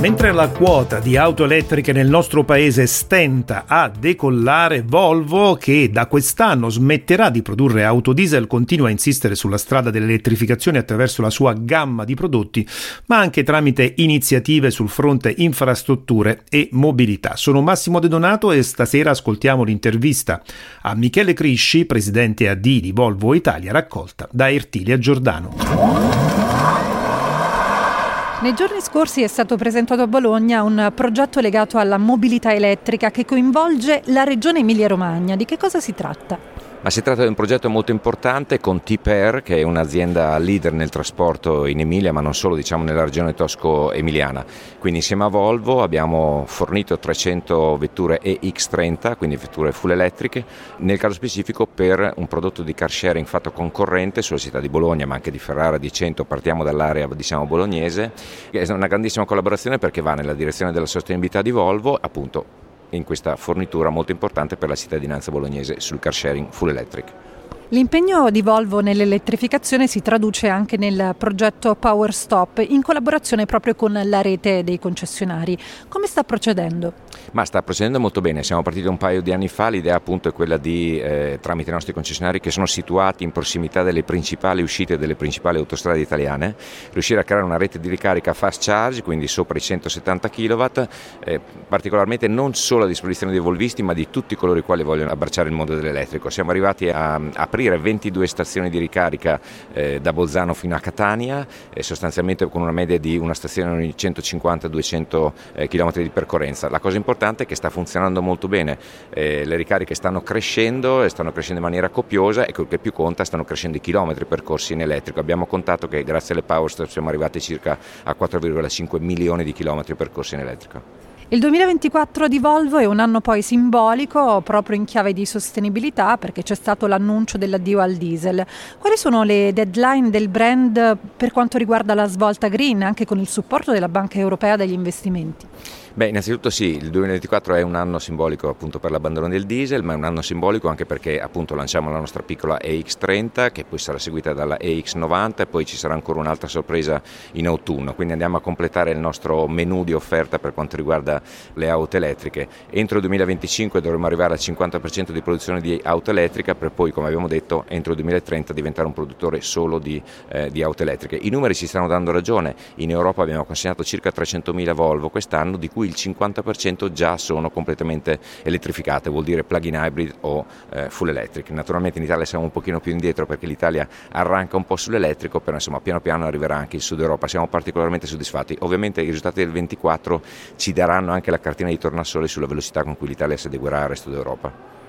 Mentre la quota di auto elettriche nel nostro paese stenta a decollare, Volvo, che da quest'anno smetterà di produrre auto diesel, continua a insistere sulla strada dell'elettrificazione attraverso la sua gamma di prodotti, ma anche tramite iniziative sul fronte infrastrutture e mobilità. Sono Massimo De Donato e stasera ascoltiamo l'intervista a Michele Crisci, presidente AD di Volvo Italia, raccolta da Ertilia Giordano. Nei giorni scorsi è stato presentato a Bologna un progetto legato alla mobilità elettrica che coinvolge la regione Emilia-Romagna. Di che cosa si tratta? Ma si tratta di un progetto molto importante con Tiper, che è un'azienda leader nel trasporto in Emilia, ma non solo, diciamo nella regione tosco-emiliana. Quindi insieme a Volvo abbiamo fornito 300 vetture EX30, quindi vetture full elettriche, nel caso specifico per un prodotto di car sharing fatto concorrente sulla città di Bologna, ma anche di Ferrara, di Cento, partiamo dall'area diciamo bolognese. È una grandissima collaborazione perché va nella direzione della sostenibilità di Volvo, appunto in questa fornitura molto importante per la cittadinanza bolognese sul car sharing full electric. L'impegno di Volvo nell'elettrificazione si traduce anche nel progetto Power Stop in collaborazione proprio con la rete dei concessionari. Come sta procedendo? Ma sta procedendo molto bene, siamo partiti un paio di anni fa, l'idea appunto è quella di, eh, tramite i nostri concessionari che sono situati in prossimità delle principali uscite delle principali autostrade italiane, riuscire a creare una rete di ricarica fast charge, quindi sopra i 170 kW, eh, particolarmente non solo a disposizione dei volvisti ma di tutti coloro i quali vogliono abbracciare il mondo dell'elettrico. Siamo arrivati a, a aprire 22 stazioni di ricarica eh, da Bolzano fino a Catania, sostanzialmente con una media di una stazione ogni 150-200 eh, km di percorrenza. La cosa importante importante che sta funzionando molto bene, eh, le ricariche stanno crescendo e stanno crescendo in maniera copiosa e quel che più conta stanno crescendo i chilometri percorsi in elettrico. Abbiamo contato che grazie alle Power siamo arrivati circa a 4,5 milioni di chilometri percorsi in elettrico. Il 2024 di Volvo è un anno poi simbolico proprio in chiave di sostenibilità perché c'è stato l'annuncio dell'addio al diesel. Quali sono le deadline del brand per quanto riguarda la svolta green anche con il supporto della Banca Europea degli investimenti? Beh, innanzitutto sì, il 2024 è un anno simbolico appunto per l'abbandono del diesel, ma è un anno simbolico anche perché appunto lanciamo la nostra piccola EX30 che poi sarà seguita dalla EX90 e poi ci sarà ancora un'altra sorpresa in autunno, quindi andiamo a completare il nostro menu di offerta per quanto riguarda le auto elettriche. Entro il 2025 dovremo arrivare al 50% di produzione di auto elettrica per poi, come abbiamo detto, entro il 2030 diventare un produttore solo di, eh, di auto elettriche. I numeri ci stanno dando ragione, in Europa abbiamo consegnato circa 300.000 Volvo quest'anno, di cui cui il 50% già sono completamente elettrificate, vuol dire plug-in hybrid o eh, full electric. Naturalmente in Italia siamo un pochino più indietro perché l'Italia arranca un po' sull'elettrico, però insomma piano piano arriverà anche il Sud Europa, siamo particolarmente soddisfatti. Ovviamente i risultati del 24 ci daranno anche la cartina di tornasole sulla velocità con cui l'Italia si adeguerà al resto d'Europa.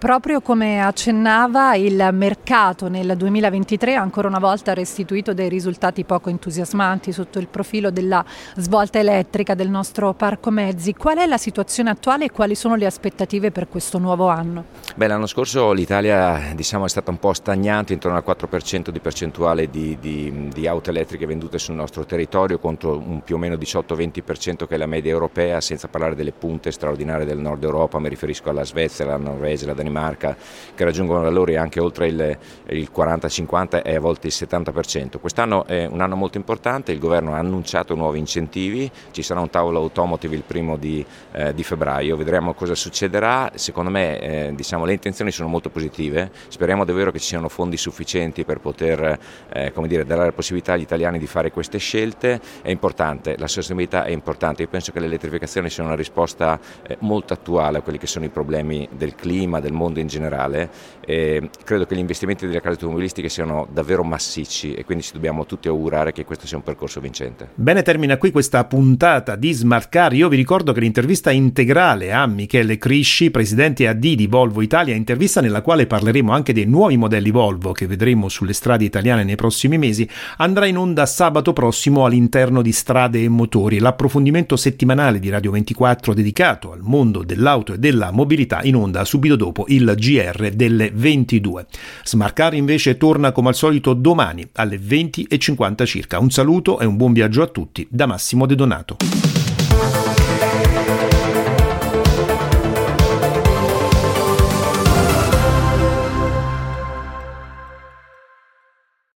Proprio come accennava, il mercato nel 2023 ancora una volta ha restituito dei risultati poco entusiasmanti sotto il profilo della svolta elettrica del nostro parco mezzi. Qual è la situazione attuale e quali sono le aspettative per questo nuovo anno? Beh, l'anno scorso l'Italia diciamo, è stata un po' stagnante, intorno al 4% di percentuale di, di, di, auto elettriche vendute sul nostro territorio contro un più o meno 18-20% che è la media europea, senza parlare delle punte straordinarie del nord Europa, mi riferisco alla Svezia, alla Norvegia, alla Danimarca Danimarca che raggiungono valori anche oltre il, il 40-50 e a volte il 70%. Quest'anno è un anno molto importante, il governo ha annunciato nuovi incentivi, ci sarà un tavolo automotive il primo di, eh, di febbraio, vedremo cosa succederà, secondo me eh, diciamo, le intenzioni sono molto positive, speriamo davvero che ci siano fondi sufficienti per poter eh, dire, dare la possibilità agli italiani di fare queste scelte, è importante, la sostenibilità è importante, io penso che l'elettrificazione sia una risposta eh, molto attuale a quelli che sono i problemi del clima, del mondo in generale. E credo che gli investimenti delle case automobilistiche siano davvero massicci e quindi ci dobbiamo tutti augurare che questo sia un percorso vincente. Bene, termina qui questa puntata di Smart Car. Io vi ricordo che l'intervista integrale a Michele Crisci, presidente AD di Volvo Italia, intervista nella quale parleremo anche dei nuovi modelli Volvo che vedremo sulle strade italiane nei prossimi mesi, andrà in onda sabato prossimo all'interno di Strade e Motori. L'approfondimento settimanale di Radio 24 dedicato al mondo dell'auto e della mobilità in onda subito dopo il GR delle 22. Smarcar invece torna come al solito domani alle 20.50 circa. Un saluto e un buon viaggio a tutti da Massimo De Donato.